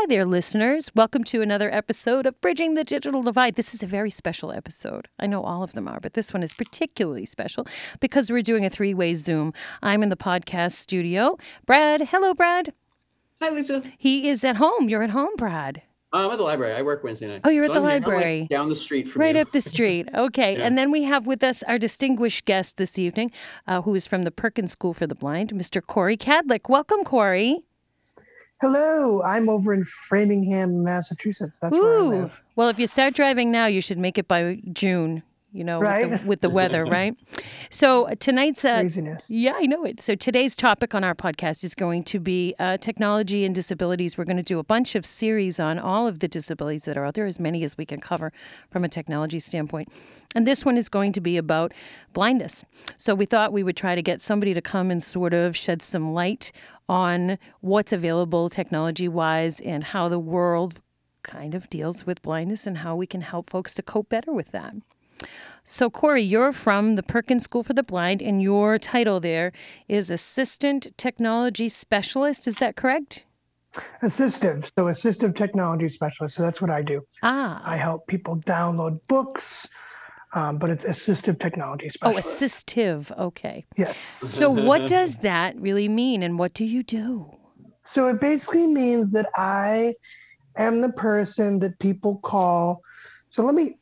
Hi there, listeners. Welcome to another episode of Bridging the Digital Divide. This is a very special episode. I know all of them are, but this one is particularly special because we're doing a three way Zoom. I'm in the podcast studio. Brad, hello, Brad. Hi, Lisa. He is at home. You're at home, Brad. I'm at the library. I work Wednesday night. Oh, you're at the I'm. I'm, like, library. down the street from Right you. up the street. Okay. Yeah. And then we have with us our distinguished guest this evening, uh, who is from the Perkins School for the Blind, Mr. Corey Cadlick. Welcome, Corey. Hello, I'm over in Framingham, Massachusetts. That's where I live. Well, if you start driving now, you should make it by June, you know, with, the, with the weather, right? So uh, tonight's. Uh, Craziness. yeah, I know it. So today's topic on our podcast is going to be uh, technology and disabilities. We're going to do a bunch of series on all of the disabilities that are out there, as many as we can cover from a technology standpoint. And this one is going to be about blindness. So we thought we would try to get somebody to come and sort of shed some light on what's available technology wise and how the world kind of deals with blindness and how we can help folks to cope better with that. So, Corey, you're from the Perkins School for the Blind, and your title there is Assistant Technology Specialist. Is that correct? Assistive, so assistive technology specialist. So that's what I do. Ah, I help people download books, um, but it's assistive technology specialist. oh, assistive. Okay. yes. So, what does that really mean, and what do you do? So it basically means that I am the person that people call. So let me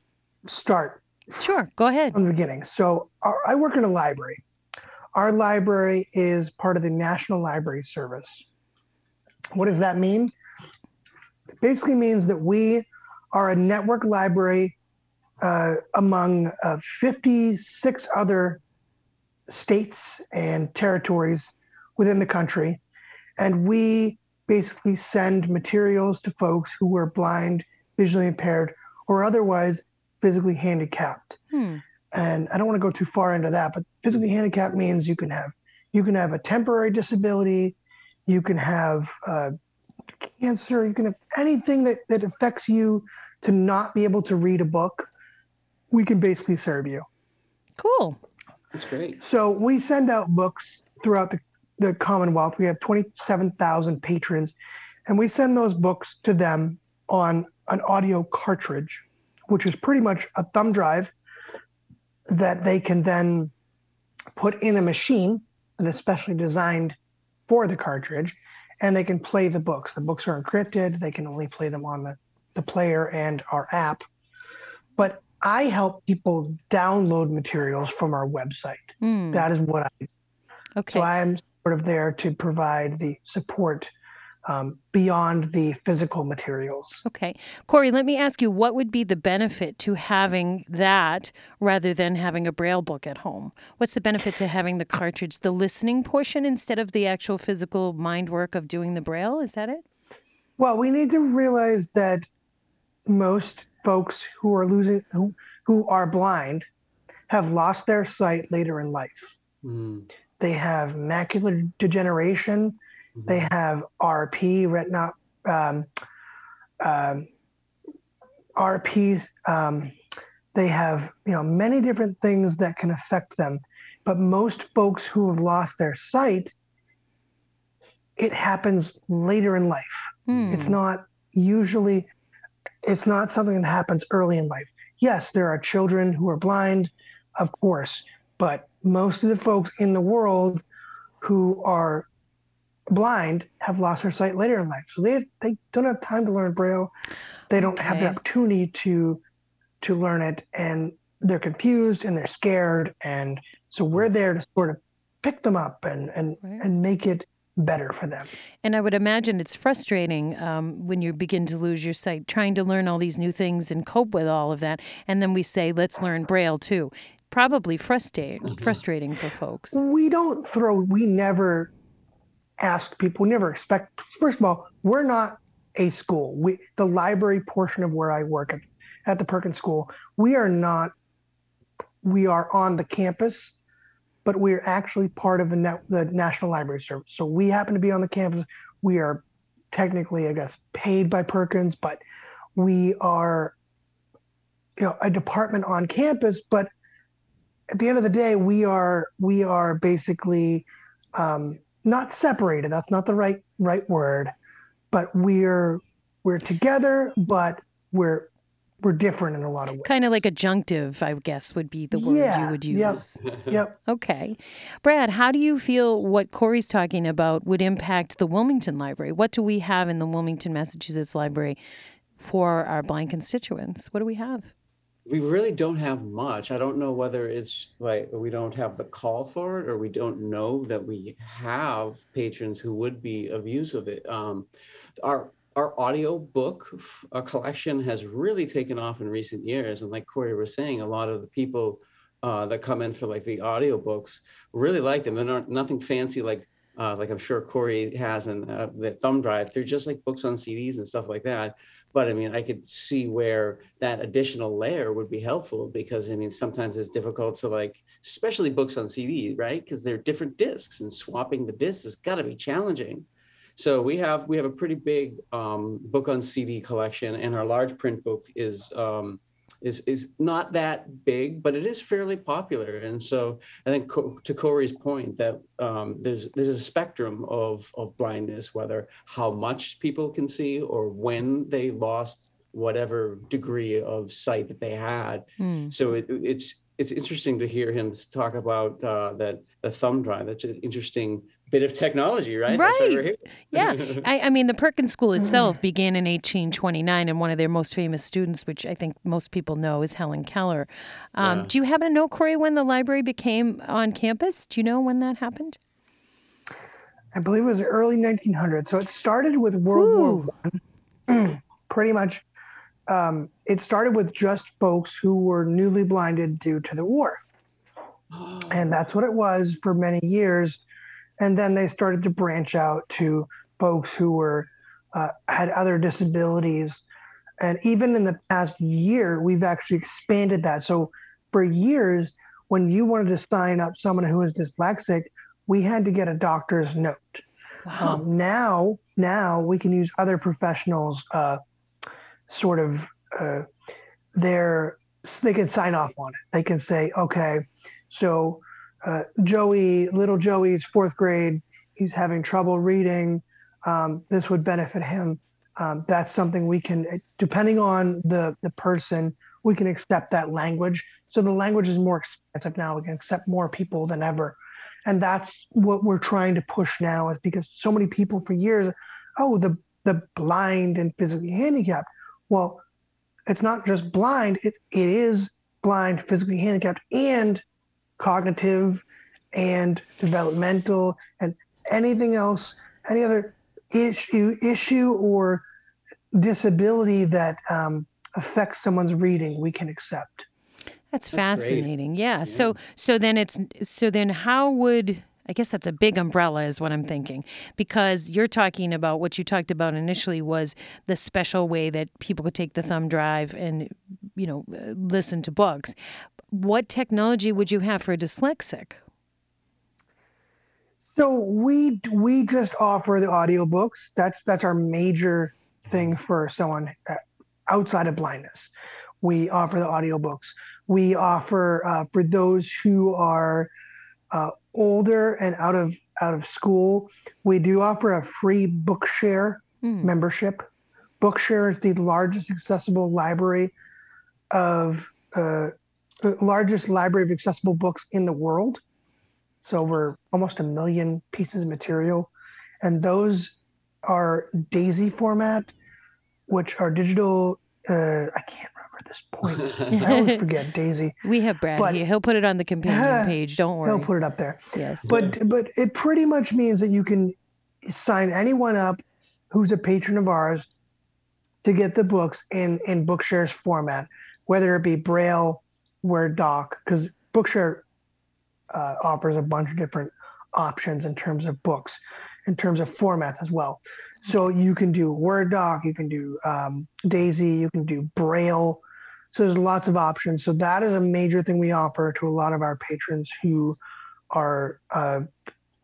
start Sure, go ahead. from the beginning. So our, I work in a library. Our library is part of the National Library Service. What does that mean? It basically means that we are a network library uh, among uh, 56 other states and territories within the country. And we basically send materials to folks who are blind, visually impaired, or otherwise physically handicapped Hmm. and I don't want to go too far into that, but physically handicapped means you can have you can have a temporary disability, you can have uh, cancer, you can have anything that that affects you to not be able to read a book. We can basically serve you. Cool. That's great. So we send out books throughout the, the Commonwealth. We have 27,000 patrons, and we send those books to them on an audio cartridge, which is pretty much a thumb drive that they can then put in a machine and especially designed for the cartridge, and they can play the books. The books are encrypted. They can only play them on the, the player and our app. But I help people download materials from our website. Hmm. That is what I do. Okay. so I'm sort of there to provide the support um, beyond the physical materials. Okay. Corey, let me ask you what would be the benefit to having that rather than having a braille book at home? What's the benefit to having the cartridge, the listening portion instead of the actual physical mind work of doing the braille? Is that it? Well, we need to realize that most folks who are losing who who are blind have lost their sight later in life. Mm, They have macular degeneration. They have RP, retina, um, um, RP. Um, they have you know many different things that can affect them. But most folks who have lost their sight, it happens later in life. Hmm. It's not usually. It's not something that happens early in life. Yes, there are children who are blind, of course, but most of the folks in the world who are blind have lost their sight later in life. So they they don't have time to learn braille. They don't have the opportunity to to learn it and they're confused and they're scared and so we're there to sort of pick them up and and Right. and make it better for them. And I would imagine it's frustrating um, when you begin to lose your sight, trying to learn all these new things and cope with all of that. And then we say, let's learn Braille too. Probably frustrating, frustrating for folks. We don't throw, we never ask people, we never expect. First of all, we're not a school. We, the library portion of where I work at, at the Perkins School, we are not, we are on the campus, but we're actually part of the, net, the National Library Service. So we happen to be on the campus. We are technically, I guess, paid by Perkins, but we are, you know, a department on campus, but at the end of the day, we are we are basically um, not separated. That's not the right right word, but we're we're together, but we're we're different in a lot of ways. Kind of like adjunctive, I guess, would be the word you Yeah, would yep. use. Yep. Okay. Brad, how do you feel what Corey's talking about would impact the Wilmington Library? What do we have in the Wilmington, Massachusetts Library for our blind constituents? What do we have? We really don't have much. I don't know whether it's like we don't have the call for it or we don't know that we have patrons who would be of use of it. Um, our our audio book f- uh, collection has really taken off in recent years, and like Corey was saying, a lot of the people uh, that come in for like the audio books really like them. They're not nothing fancy like uh, like I'm sure Corey has in uh, the thumb drive. They're just like books on CDs and stuff like that. But I mean, I could see where that additional layer would be helpful because I mean, sometimes it's difficult to like, especially books on CD, right? Because they're different discs and swapping the discs has got to be challenging. So we have we have a pretty big um, book on CD collection, and our large print book is um, is is not that big, but it is fairly popular. And so I think Co- to Corey's point that um, there's there's a spectrum of of blindness, whether how much people can see or when they lost whatever degree of sight that they had. Hmm. So it, it's it's interesting to hear him talk about uh, that the thumb drive. That's an interesting bit of technology, right? That's why we're Right. here. Yeah, I, I mean, the Perkins School itself began in 1829, and one of their most famous students, which I think most people know, is Helen Keller. Um, Yeah. Do you happen to know, Corey, when the library became on campus? Do you know when that happened? I believe it was early 1900s. So it started with World War One. Pretty much, um, it started with just folks who were newly blinded due to the war, and that's what it was for many years. And then they started to branch out to folks who were uh, had other disabilities, and even in the past year, we've actually expanded that. So for years, when you wanted to sign up someone who was dyslexic, we had to get a doctor's note. Wow. Um, now, now we can use other professionals, uh, sort of, uh, their they can sign off on it. They can say, okay, so uh, Joey, little Joey's fourth grade, he's having trouble reading. Um, this would benefit him. Um, that's something we can, depending on the the person, we can accept that language. So the language is more expansive now. We can accept more people than ever and that's what we're trying to push now is because so many people for years oh the the blind and physically handicapped well it's not just blind it, it is blind physically handicapped and cognitive and developmental and anything else any other issue issue or disability that um, affects someone's reading we can accept That's, That's great. fascinating. Yeah. So so then it's so then how would I guess that's a big umbrella is what I'm thinking because you're talking about what you talked about initially was the special way that people could take the thumb drive and you know uh, listen to books. What technology would you have for a dyslexic? So we we just offer the audiobooks. That's that's our major thing for someone uh, outside of blindness. We offer the audiobooks. We offer uh, for those who are uh, older and out of out of school. We do offer a free Bookshare Hmm. membership. Bookshare is the largest accessible library of uh, the largest library of accessible books in the world. So over almost a million pieces of material, and those are DAISY format, which are digital. Uh, I can't remember at this point. I always forget DAISY. We have Brad But- here. He'll put it on the companion page. Don't worry. He'll put it up there. yes. But but it pretty much means that you can sign anyone up who's a patron of ours to get the books in in Bookshare's format, whether it be Braille, Word doc, because Bookshare uh, offers a bunch of different options in terms of books, in terms of formats as well. So you can do Word doc, you can do um, Daisy, you can do Braille. So there's lots of options. So that is a major thing we offer to a lot of our patrons who are uh,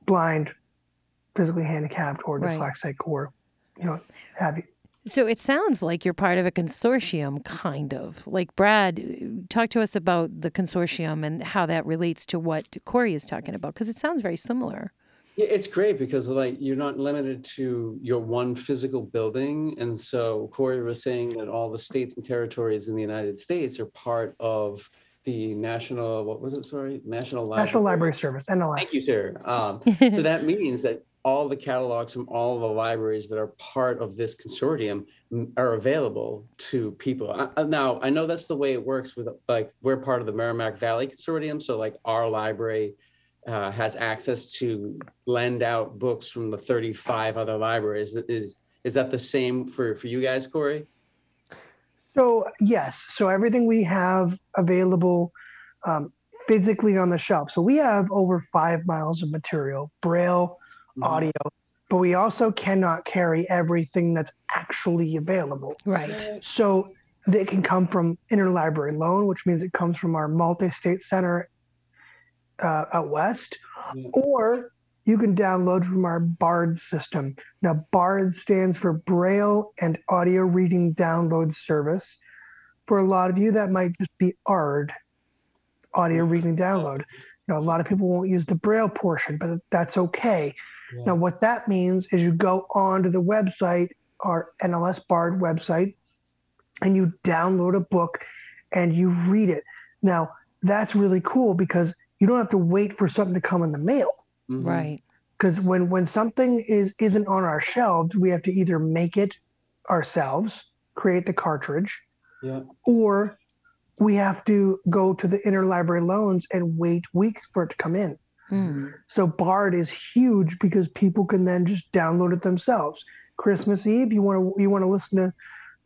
blind, physically handicapped, or Right. dyslexic, or you know, have you. So it sounds like you're part of a consortium, kind of. Like Brad, talk to us about the consortium and how that relates to what Corey is talking about, because it sounds very similar. Yeah, it's great because like you're not limited to your one physical building. And so Corey was saying that all the states and territories in the United States are part of the national, what was it, sorry? National Library. National Library Service, NLS. Thank you, sir. Um, so that means that all the catalogs from all the libraries that are part of this consortium are available to people. Uh, uh, Now, I know that's the way it works with, like, we're part of the Merrimack Valley Consortium, so like our library uh, has access to lend out books from the 35 other libraries. Is, is that the same for, for you guys, Corey? So yes, so everything we have available um, physically on the shelf. So we have over five miles of material, braille, Mhm. audio, but we also cannot carry everything that's actually available. Right. So they can come from interlibrary loan, which means it comes from our multi-state center uh, out west, Yeah. or you can download from our BARD system. Now, BARD stands for Braille and Audio Reading Download Service. For a lot of you, that might just be ARD, Audio Reading Download. You know, a lot of people won't use the Braille portion, but that's okay. Yeah. Now, what that means is you go onto the website, our NLS BARD website, and you download a book and you read it. Now, that's really cool because you don't have to wait for something to come in the mail. Mhm. Right. Because when when something is isn't on our shelves, we have to either make it ourselves, create the cartridge, Yeah. or we have to go to the interlibrary loans and wait weeks for it to come in. Mm. So Bard is huge because people can then just download it themselves. Christmas Eve, you want to you want to listen to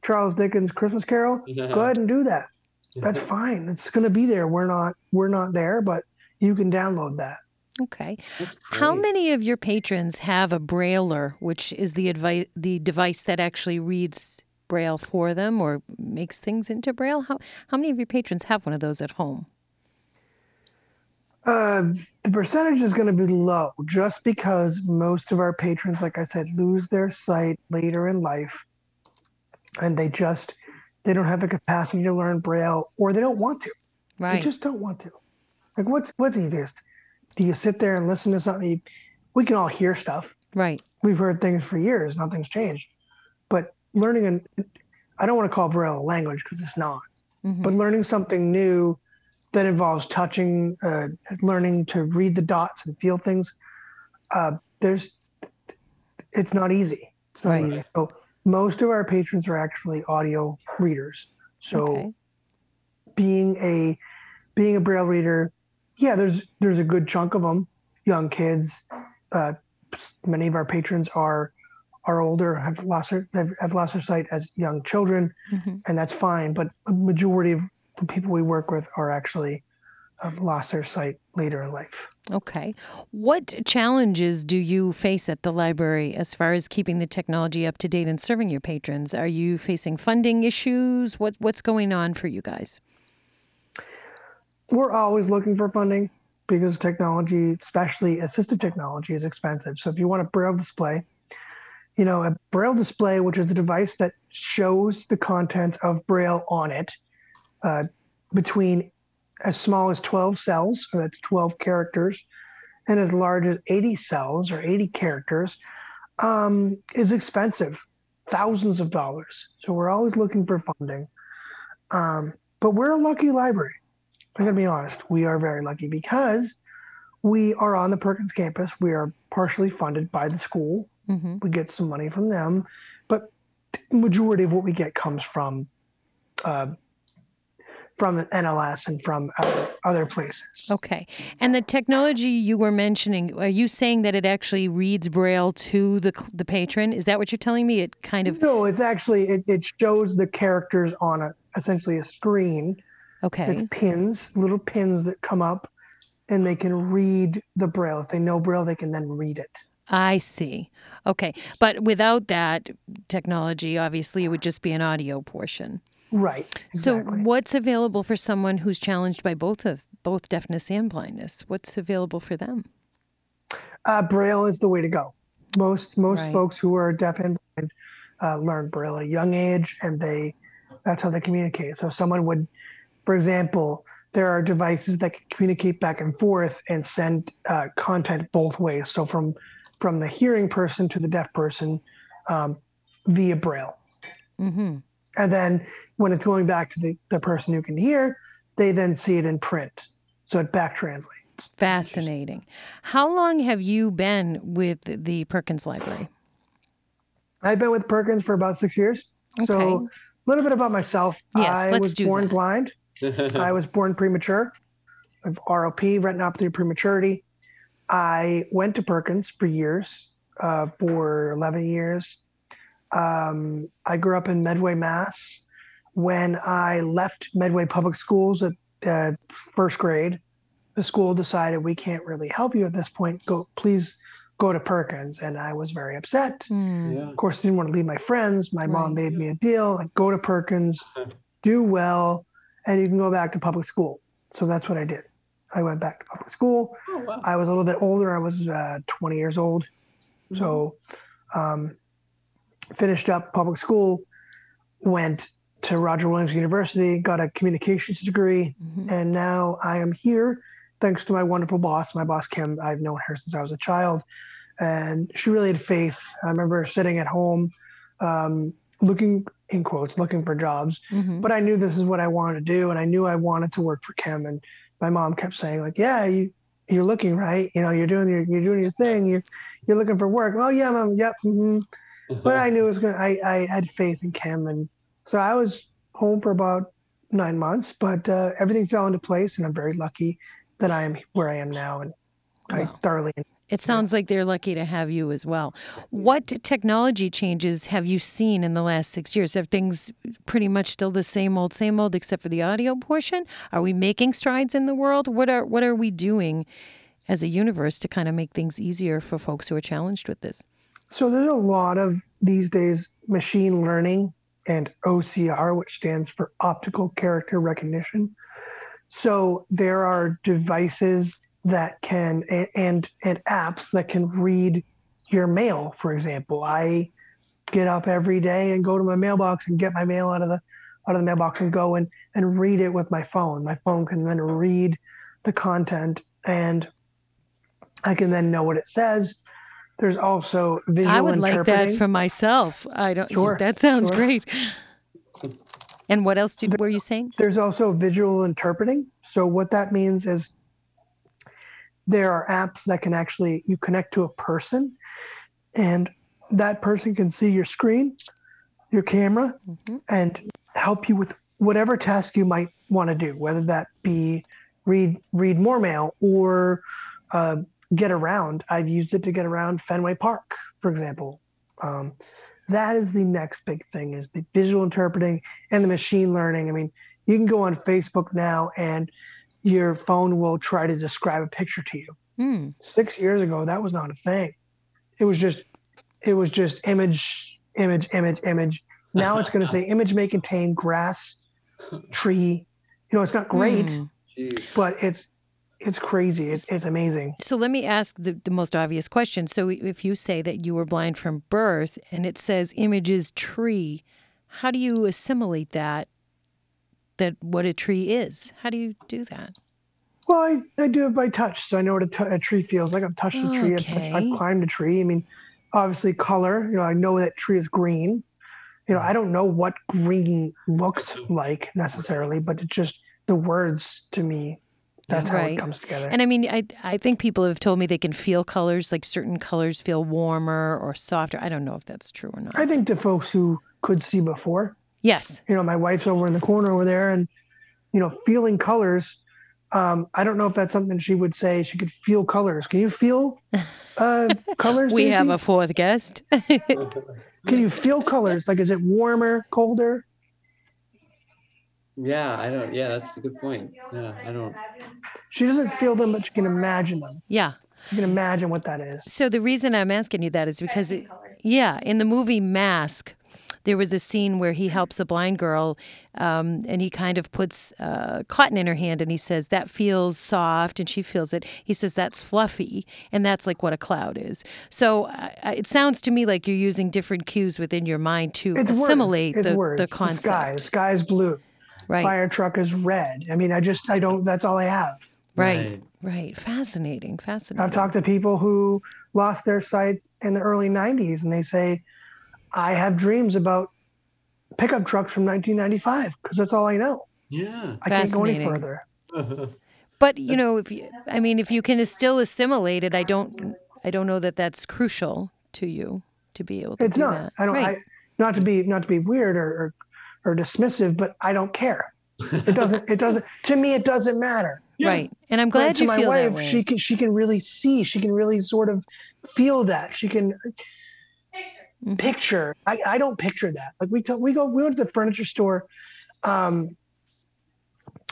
Charles Dickens' Christmas Carol? Go ahead and do that. That's fine. It's going to be there. We're not we're not there, but you can download that. Okay. How many of your patrons have a Brailler, which is the advice, the device that actually reads Braille for them or makes things into Braille? How how many of your patrons have one of those at home? Uh, the percentage is going to be low just because most of our patrons, like I said, lose their sight later in life, and they just they don't have the capacity to learn Braille, or they don't want to. Right. They just don't want to. Like, what's what's easiest? Do you sit there and listen to something? We can all hear stuff. right. We've heard things for years. Nothing's changed. But learning an I don't want to call Braille a language because it's not. Mhm. But learning something new that involves touching, uh, learning to read the dots and feel things, uh, there's it's not easy. It's not Right. easy. So most of our patrons are actually audio readers. So Okay. being a being a braille reader yeah there's there's a good chunk of them young kids uh, many of our patrons are are older have lost their have, have lost their sight as young children Mhm. and that's fine but a majority of the people we work with are actually have lost their sight later in life Okay. What challenges do you face at the library as far as keeping the technology up to date and serving your patrons? Are you facing funding issues? What what's going on for you guys? We're always looking for funding because technology, especially assistive technology, is expensive. So if you want a braille display, you know, a braille display, which is a device that shows the contents of braille on it, uh, between as small as 12 cells, so that's 12 characters, and as large as 80 cells or 80 characters, um, is expensive, thousands of dollars. So we're always looking for funding. Um, but we're a lucky library. I'm going to be honest. We are very lucky because we are on the Perkins campus. We are partially funded by the school. hmm We get some money from them, but the majority of what we get comes from uh, from NLS and from other, other places. Okay. And the technology you were mentioning, are you saying that it actually reads Braille to the the patron? Is that what you're telling me? It kind of No, it's actually it, it shows the characters on a essentially a screen. Okay. It's pins, little pins that come up, and they can read the braille. If they know braille, they can then read it. I see. Okay. But without that technology, obviously it would just be an audio portion. Right. So what's available for someone who's challenged by both of both deafness and blindness? What's available for them? uh, Braille is the way to go. Most most Right. folks who are deaf and blind uh, learn Braille at a young age, and they that's how they communicate. So someone would, for example, there are devices that can communicate back and forth and send uh, content both ways. So from from the hearing person to the deaf person um, via braille. Mm-hmm. And then when it's going back to the, the person who can hear, they then see it in print. So it back translates. Fascinating. How long have you been with the Perkins Library? I've been with Perkins for about six years. So a little bit about myself. Yes, I let's was do born that. blind. I was born premature. I have ROP, retinopathy of prematurity. I went to Perkins for years, uh, for 11 years. Um, I grew up in Medway, Mass. When I left Medway Public Schools at uh, first grade, the school decided we can't really help you at this point. Go, please go to Perkins. And I was very upset. Hmm. yeah. Of course, I didn't want to leave my friends. My mom Right. made me a deal. Like, go to Perkins, do well, and you can go back to public school. So that's what I did. I went back to public school. Oh, wow. I was a little bit older. I was uh, 20 years old. So um, finished up public school, went to Roger Williams University, got a communications degree, Mhm. and now I am here thanks to my wonderful boss, my boss Kim. I've known her since I was a child, and she really had faith. I remember sitting at home, um, looking in quotes, looking for jobs, Mhm. but I knew this is what I wanted to do, and I knew I wanted to work for Kim. And my mom kept saying like, "Yeah, you you're looking right. You know, you're doing your you're doing your thing. You're you're looking for work. Oh yeah, mom. Yep. hmm But I knew it was going. to I I had faith in Kim, and so I was home for about nine months. But uh, everything fell into place, and I'm very lucky that I am where I am now, and I Wow. thoroughly. It sounds like they're lucky to have you as well. What technology changes have you seen in the last six years? Have things pretty much still the same old, same old, except for the audio portion? Are we making strides in the world? What are what are we doing as a universe to kind of make things easier for folks who are challenged with this? So there's a lot of these days machine learning and OCR, which stands for optical character recognition. So there are devices that can a- and and apps that can read your mail. For example, I get up every day and go to my mailbox and get my mail out of the out of the mailbox and go and and read it with my phone. My phone can then read the content and I can then know what it says. There's also visual I would like that for myself. I don't. Sure, That sounds sure. great. And what else did, were you saying? There's also visual interpreting. So what that means is there are apps that can actually you connect to a person and that person can see your screen, your camera Mhm. and help you with whatever task you might want to do, whether that be read read more mail or uh, get around. I've used it to get around Fenway Park, for example. Um, that is the next big thing is the visual interpreting and the machine learning. I mean, you can go on Facebook now and your phone will try to describe a picture to you. Hmm. Six years ago, that was not a thing. It was just, it was just image, image, image, image. Now it's going to say image may contain grass, tree. You know, it's not great. Jeez. but it's, it's crazy. It's, it's amazing. So let me ask the, the most obvious question. So if you say that you were blind from birth and it says images tree, how do you assimilate that? That what a tree is? How do you do that? Well, I, I do it by touch, so I know what a, t- a tree feels like. I've touched a tree. I've, touched, I've climbed a tree. I mean, obviously color. You know, I know that tree is green. You know, I don't know what green looks like necessarily, but it just the words to me. That's how Right. it comes together. And I mean, I I think people have told me they can feel colors, like certain colors feel warmer or softer. I don't know if that's true or not. I think to folks who could see before, Yes. you know, my wife's over in the corner over there, and you know, feeling colors. Um, I don't know if that's something she would say. She could feel colors. Can you feel uh, colors? We have a fourth guest. Can you feel colors? Like, is it warmer, colder? Yeah, I don't. Yeah, that's a good point. Yeah, I don't. She doesn't feel them, but she can imagine them. yeah. You can imagine what that is. So the reason I'm asking you that is because, it, yeah, in the movie Mask, there was a scene where he helps a blind girl, um, and he kind of puts uh, cotton in her hand, and he says that feels soft, and she feels it. He says that's fluffy, and that's like what a cloud is. So uh, it sounds to me like you're using different cues within your mind to It's assimilate words. It's the, words. the The sky. The concept. sky is blue. Right. fire truck is red. I mean, I just I don't. That's all I have. Right. Right. Fascinating. Fascinating. I've talked to people who lost their sights in the early 90s and they say, I have dreams about pickup trucks from 1995 because that's all I know. Yeah. I can't go any further. But you know, if you, I mean, if you can still assimilate it, I don't, I don't know that that's crucial to you to be able to It's do not. that. I don't. Right. I, not to be not to be weird or, or or dismissive, but I don't care. It doesn't. It doesn't. To me, it doesn't matter. Yeah. Right. And I'm But glad to you my feel that wife, way. she can she can really see. She can really sort of feel that. She can Mhm. picture. I, I don't picture that. Like we tell, we go we went to the furniture store um,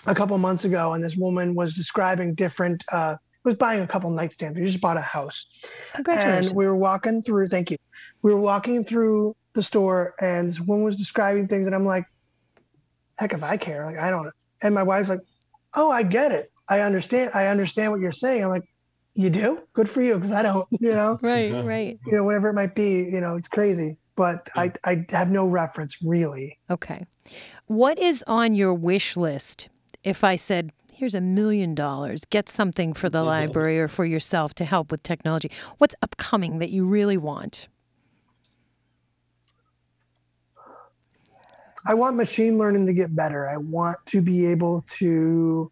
a couple months ago, and this woman was describing different. Uh, was buying a couple nightstands. We just bought a house, Congratulations. and we were walking through. Thank you. We were walking through the store, and this woman was describing things, and I'm like, "Heck, if I care, like I don't." And my wife's like, "Oh, I get it. I understand. I understand what you're saying." I'm like, "You do? Good for you, because I don't." You know, right. Right. you know, whatever it might be. You know, it's crazy, but I I have no reference really. Okay. What is on your wish list? If I said, here's a million dollars, get something for the mm-hmm. library or for yourself to help with technology, what's upcoming that you really want? I want machine learning to get better. I want to be able to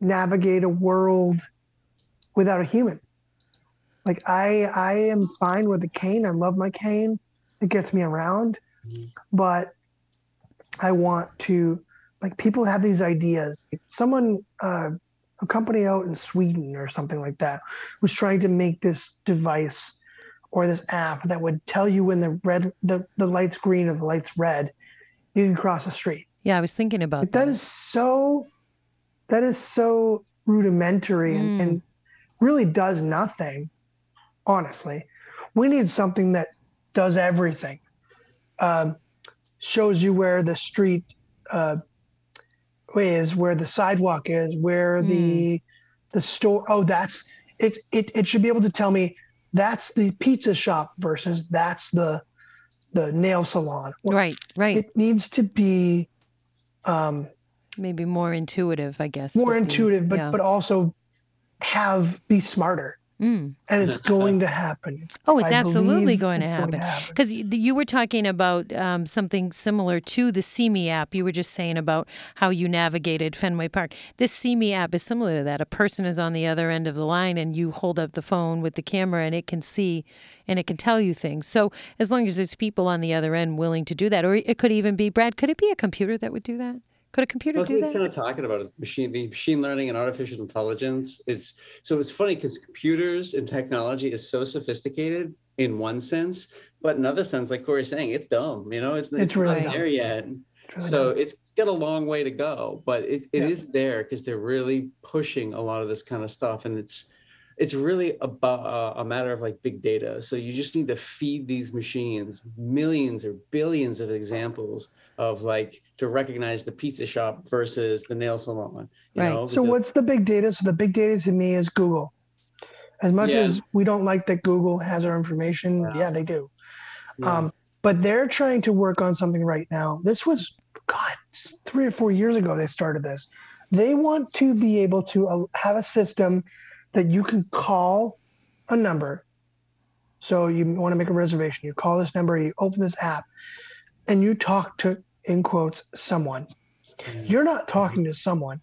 navigate a world without a human. Like I I am fine with a cane. I love my cane. It gets me around. But I want to like people have these ideas. Someone uh, a company out in Sweden or something like that was trying to make this device or this app that would tell you when the red the, the light's green or the light's red you can cross the street. Yeah, I was thinking about Like, that that. is so that is so rudimentary Mm. and, and really does nothing honestly we need something that does everything um, shows you where the street uh, is where the sidewalk is where the the store oh that's it's it, it should be able to tell me that's the pizza shop versus that's the the nail salon Right, right. it needs to be um, Maybe more intuitive, I guess. more would be- intuitive, but yeah. but also have be smarter, Mm. and it's going to happen. Oh, it's I absolutely going to it's happen. Because you, you were talking about um, something similar to the CME app. You were just saying about how you navigated Fenway Park. This CME app is similar to that. A person is on the other end of the line, and you hold up the phone with the camera, and it can see and it can tell you things. So as long as there's people on the other end willing to do that, or it could even be Brad. Could it be a computer that would do that? Could a computer That's do what he's that? kind of talking about is machine, the machine learning and artificial intelligence. It's so it's funny because computers and technology is so sophisticated in one sense, but in other sense, like Corey's saying, it's dumb. You know, it's, It's really not dumb. there yet. It's really So dumb. it's got a long way to go, but it, it Yeah. is there because they're really pushing a lot of this kind of stuff, and it's it's really about uh, a matter of like big data. So you just need to feed these machines millions or billions of examples of like to recognize the pizza shop versus the nail salon. You Right. know, so what's the big data? So the big data to me is Google. As much Yeah. as we don't like that Google has our information, Yeah. yeah, they do. Yeah. Um, but they're trying to work on something right now. This was God three or four years ago. They started this. They want to be able to uh, have a system that you can call a number. So you want to make a reservation. You call this number. You open this app, and you talk to in quotes someone. You're not talking to someone.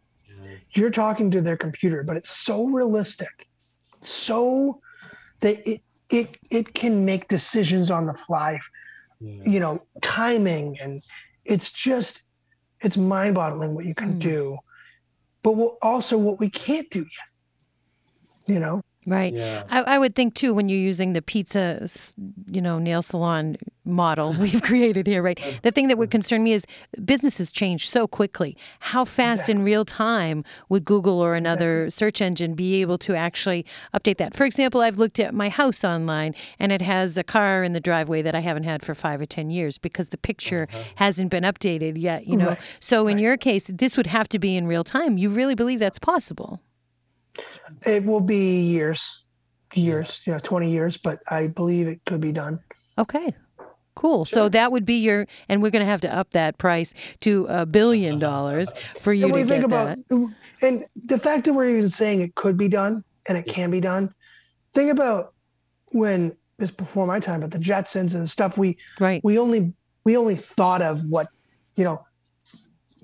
You're talking to their computer, but it's so realistic, so that it it it can make decisions on the fly Yeah. you know timing and it's just it's mind-boggling what you can Mm. do but what, also what we can't do yet you know Right. Yeah. I, I would think too when you're using the pizza, you know, nail salon model we've created here, right? The thing that would concern me is businesses change so quickly. How fast in real time would Google or another search engine be able to actually update that? For example, I've looked at my house online and it has a car in the driveway that I haven't had for five or ten years because the picture uh-huh. hasn't been updated yet. You know, Right. so in your case, this would have to be in real time. You really believe that's possible? It will be years years you know 20 years but i believe it could be done Okay. Cool. So that would be your, and we're going to have to up that price to a billion dollars for you And to get think about, that. and the fact that we're even saying it could be done and it can be done. Think about when it's before my time, but the Jetsons and stuff we Right. we only we only thought of what you know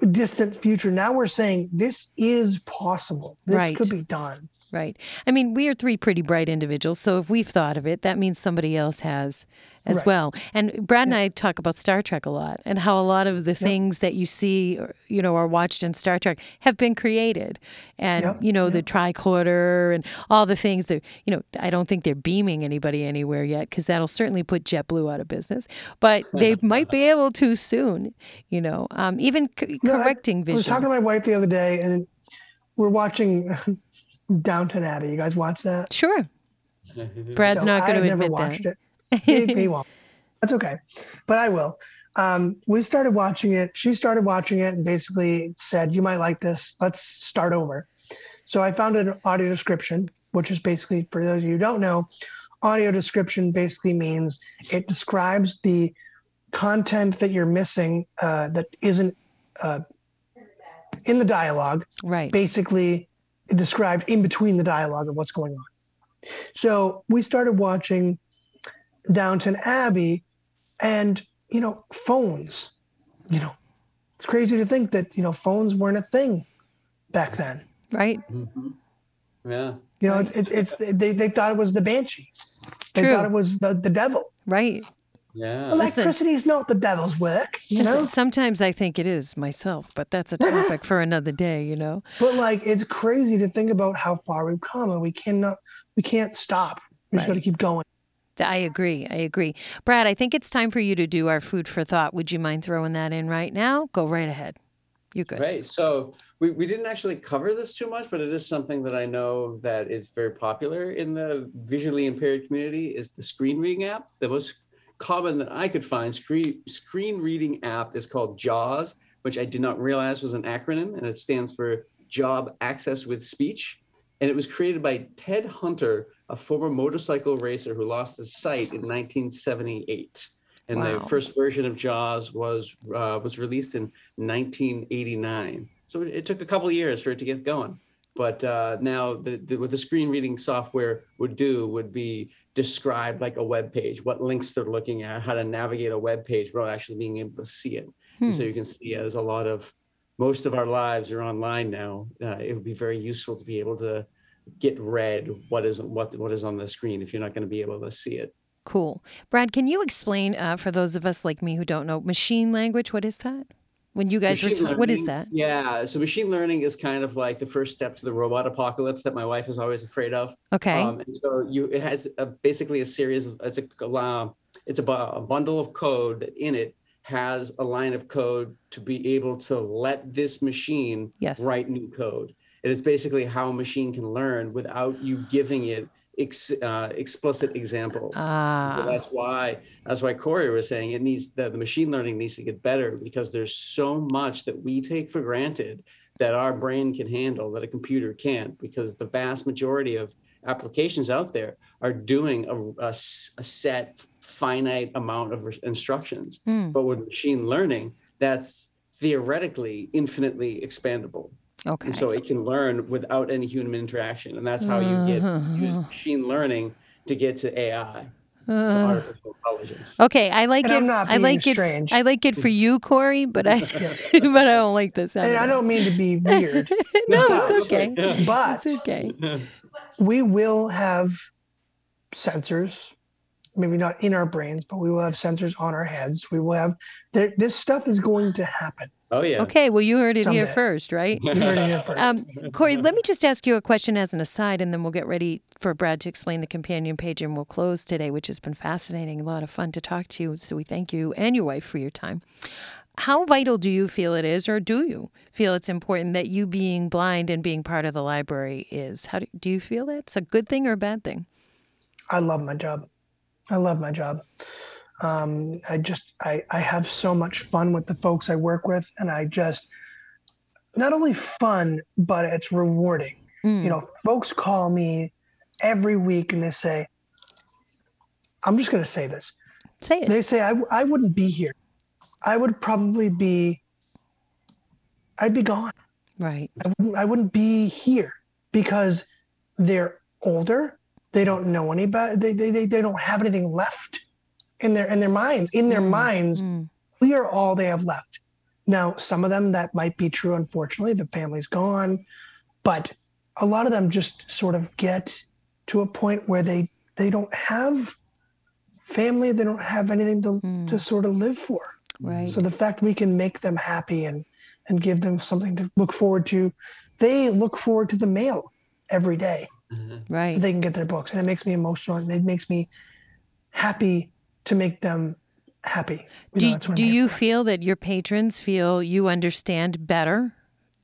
distant future. Now we're saying this is possible. This Right. could be done. Right. I mean, we are three pretty bright individuals, so if we've thought of it, that means somebody else has as Right. well. And Brad and I talk about Star Trek a lot and how a lot of the things that you see, you know, are watched in Star Trek have been created. And, Yep, you know, the tricorder and all the things that, you know, I don't think they're beaming anybody anywhere yet because that'll certainly put JetBlue out of business. But they might be able to soon, you know, um, even c- No, I- correcting I was talking to my wife the other day, and we're watching Downton Abbey. You guys watch that? Sure. Brad's No, not going I've to never admit watched that. it. He, he won't. That's okay, but I will. Um, we started watching it. She started watching it and basically said, "You might like this. Let's start over." So I found an audio description, which is basically, for those of you who don't know, audio description basically means it describes the content that you're missing uh, that isn't uh, in the dialogue Right. basically described in between the dialogue of what's going on. So we started watching Downton Abbey and, you know, phones. You know, it's crazy to think that, you know, phones weren't a thing back then. Right. Mhm. Yeah. You know, it's, it's, it's they, they thought it was the banshee. They True. thought it was the, the devil. Right. Yeah. Listen, Electricity is not the devil's work, you know? sometimes I think it is myself, but that's a topic for another day, you know. But like, it's crazy to think about how far we've come and we cannot, we can't stop. We just got to keep going. I agree. I agree. Brad, I think it's time for you to do our food for thought. Would you mind throwing that in right now? Go right ahead. You're good. Right. So we, we didn't actually cover this too much, but it is something that I know that is very popular in the visually impaired community is the screen reading app. The most common that I could find screen screen reading app is called JAWS, which I did not realize was an acronym, and it stands for Job Access with Speech. And it was created by Ted Henter, a former motorcycle racer who lost his sight in 1978. And Wow. the first version of JAWS was uh, was released in 1989. So it, it took a couple years for it to get going. But uh, now, the, the, what the screen reading software would do would be describe like a web page, what links they're looking at, how to navigate a web page without actually being able to see it. And so Hmm. you can see as a lot of most of our lives are online now. Uh, it would be very useful to be able to get read what is what what is on the screen if you're not going to be able to see it. Cool. Brad, can you explain uh, for those of us like me who don't know machine language? What is that? When you guys were Machine what is that? Yeah, so machine learning is kind of like the first step to the robot apocalypse that my wife is always afraid of. Okay. Um, so you, it has a, basically a series of, it's a, uh, it's a, a bundle of code in it has a line of code to be able to let this machine yes. write new code. And it's basically how a machine can learn without you giving it ex, uh, explicit examples. So Ah. that's why that's why Corey was saying it needs the, the machine learning needs to get better because there's so much that we take for granted that our brain can handle that a computer can't because the vast majority of applications out there are doing a set finite amount of instructions Hmm. but with machine learning that's theoretically infinitely expandable Okay. and so it can learn without any human interaction and that's how you get use Uh-huh. machine learning to get to ai Uh, artificial intelligence. okay, I like And it. I'm not I like strange. it. I like it for you, Corey, but I but I don't like this. And I don't mean to be weird, no, but- it's okay. but It's okay. we will have sensors maybe not in our brains but we will have sensors on our heads we will have this stuff is going to happen Oh yeah. Okay, well, you heard it here first, right? you heard it here first Um, Corey, let me just ask you a question as an aside, and then we'll get ready for Brad to explain the companion page, and we'll close today, which has been fascinating, a lot of fun to talk to you. So we thank you and your wife for your time. How vital do you feel it is, or do you feel it's important that you being blind and being part of the library is? How do, do you feel that's a good thing or a bad thing? i love my job i love my job um, i just I, I have so much fun with the folks i work with and i just not only fun but it's rewarding Mm, you know folks call me every week and they say i'm just going to say this Say it. They say I, I wouldn't be here. I would probably be, I'd be gone. Right. I wouldn't, I wouldn't be here because they're older. They don't know any better. They, they, they, they don't have anything left in their, in their minds. In their Mm, minds, mm, we are all they have left. Now, some of them that might be true, unfortunately, the family's gone, but a lot of them just sort of get to a point where they they don't have family, they don't have anything to, Mm. to sort of live for. right. So the fact we can make them happy and and give them something to look forward to, they look forward to the mail every day Mhm. right. so they can get their books, and it makes me emotional and it makes me happy to make them happy. You do that's do you for. feel that your patrons feel you understand better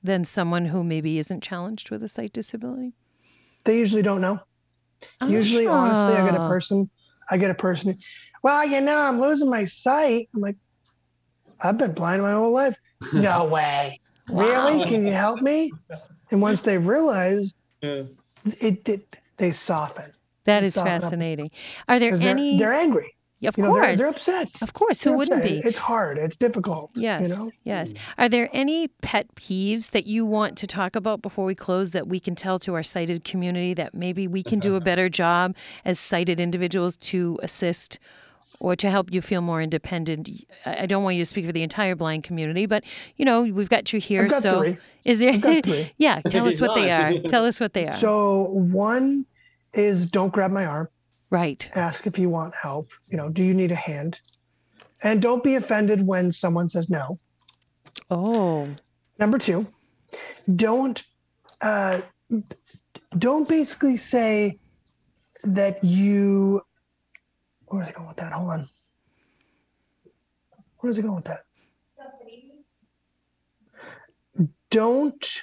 than someone who maybe isn't challenged with a sight disability? They usually don't know. Usually, honestly, I get a Ah. person, I get a person, well, you know, I'm losing my sight. I'm like, I've been blind my whole life. No way. Really? Wow. Can you help me? And once they realize Yeah. It, it they soften. That They is soften up. fascinating. Are there 'Cause They're, any? they're angry. of You know, course, they're, they're upset. of course. Who They're wouldn't upset. be? It's hard. It's difficult. Yes. You know? Yes. Are there any pet peeves that you want to talk about before we close that we can tell to our sighted community that maybe we can do a better job as sighted individuals to assist or to help you feel more independent? I I don't want you to speak for the entire blind community, but you know, we've got you here. Got so three. is there got three. Yeah, tell us what they are. Tell us what they are. So one is don't grab my arm. right. Ask if you want help. You know, do you need a hand? And don't be offended when someone says no. Oh. Number two, don't uh, don't basically say that you. Where was I going with that? Hold on. Where's was I going with that? Don't.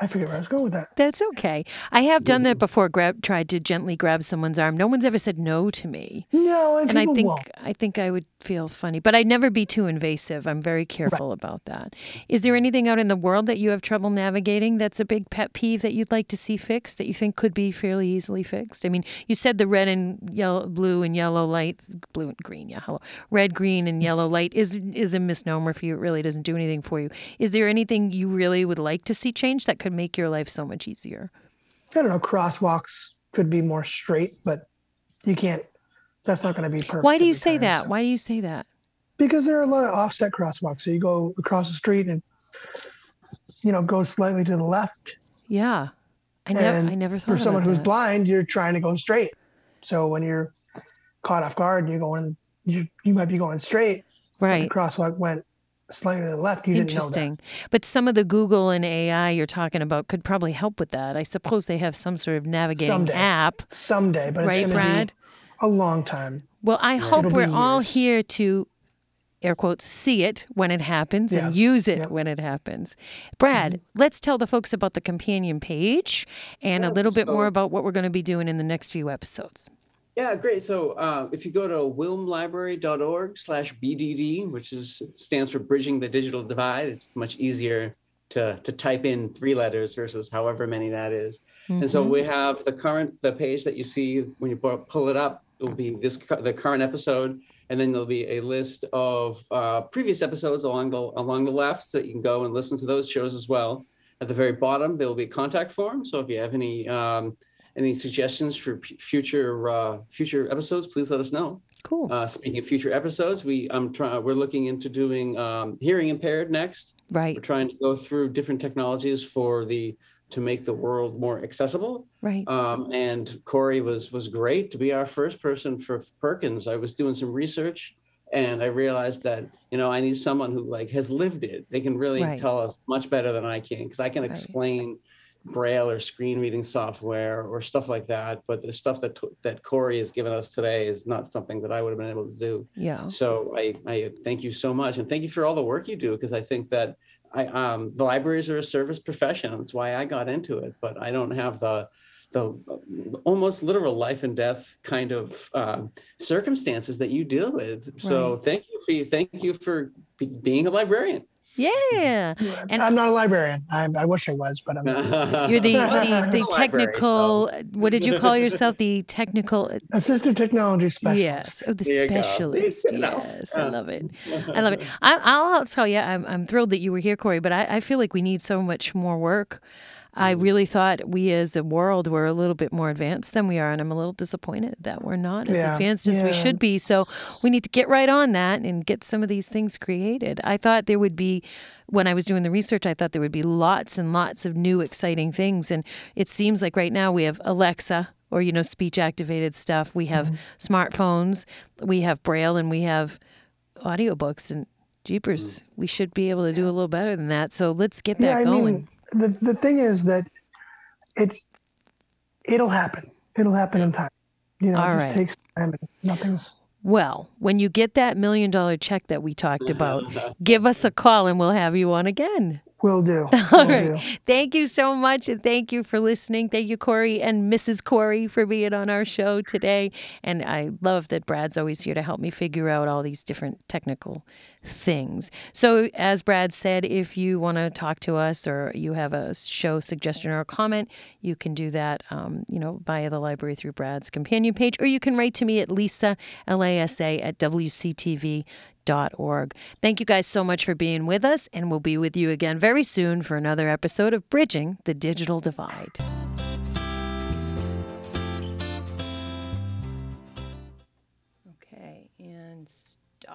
I forget where I was going with that. That's okay. I have done that before. Grab, tried to gently grab someone's arm. No one's ever said no to me, No, and, and I think won't. I think I would feel funny. But I'd never be too invasive. I'm very careful about that. Is there anything out in the world that you have trouble navigating that's a big pet peeve that you'd like to see fixed that you think could be fairly easily fixed? I mean, you said the red and yellow, blue and yellow light, blue and green, yeah, hello, red, green, and yellow light is is a misnomer for you. It really doesn't do anything for you. Is there anything you really would like to see change that could make your life so much easier? I don't know. Crosswalks could be more straight, but you can't. That's not going to be perfect. Why do you say time, that? so- Why do you say that? Because there are a lot of offset crosswalks. So you go across the street and you know go slightly to the left. Yeah. I never I never thought For someone who's that. blind, you're trying to go straight. So when you're caught off guard you're going, you you might be going straight. Right. The crosswalk went slightly to the left. You Interesting. But some of the Google and AI you're talking about could probably help with that. I suppose they have some sort of navigating Someday. app, someday, but right, it's going to Brad? a long time. Well, I hope It'll we're all here to air quotes see it when it happens and use it Yep. when it happens. Brad, Mm-hmm. let's tell the folks about the companion page and a little bit more about what we're going to be doing in the next few episodes. Yeah, great. So uh, if you go to wilmlibrary.org slash BDD, which is stands for Bridging the Digital Divide, it's much easier to, to type in three letters versus however many that is. And so Mhm. we have the current, the page that you see when you pull it up, it will be this, the current episode. And then there'll be a list of uh, previous episodes along the, along the left that you can go and listen to those shows as well. At the very bottom, there will be a contact form. So if you have any, um, any suggestions for p- future, uh, future episodes, please let us know. cool. Uh, speaking of future episodes, we, I'm trying, we're looking into doing um, hearing impaired next. right. We're trying to go through different technologies for the, to make the world more accessible. Right. Um, and Corey was was great to be our first person for Perkins. I was doing some research and I realized that you know I need someone who like has lived it. They can really Right. tell us much better than I can because I can Right. explain braille or screen reading software or stuff like that. But the stuff that that Corey has given us today is not something that I would have been able to do. Yeah. So I, I thank you so much, and thank you for all the work you do because I think that I um, the libraries are a service profession. That's why I got into it, but I don't have the the almost literal life and death kind of uh, circumstances that you deal with. So thank you for thank you for be, being a librarian. Yeah. And- I'm not a librarian. I, I wish I was, but I'm not. You're the the, the technical. What did you call yourself? The technical. assistive technology specialist. Yes. Oh, the There specialist. Yes, I love it. I love it. I, I'll tell you, I'm, I'm thrilled that you were here, Corey. But I, I feel like we need so much more work. I Mm. really thought we as a world were a little bit more advanced than we are, and I'm a little disappointed that we're not as Yeah, advanced as we should be. So we need to get right on that and get some of these things created. I thought there would be, when I was doing the research, I thought there would be lots and lots of new exciting things, and it seems like right now we have Alexa or you know speech activated stuff. We have Mm-hmm. smartphones, we have Braille, and we have audiobooks and. Jeepers, we should be able to do a little better than that. So let's get that yeah, going. mean, the the thing is that it's it'll happen. It'll happen in time. You know, All it just right. takes time. And nothing's. Well, when you get that million dollar check that we talked about, give us a call and we'll have you on again. Will do. All Will right. do. Thank you so much. And thank you for listening. Thank you, Corey and Mrs. Corey, for being on our show today. And I love that Brad's always here to help me figure out all these different technical things. So, as Brad said, if you want to talk to us or you have a show suggestion or a comment, you can do that, um, you know, via the library through Brad's companion page, or you can write to me at Lisa, L-A-S-A, at WCTV Thank you guys so much for being with us, and we'll be with you again very soon for another episode of Bridging the Digital Divide.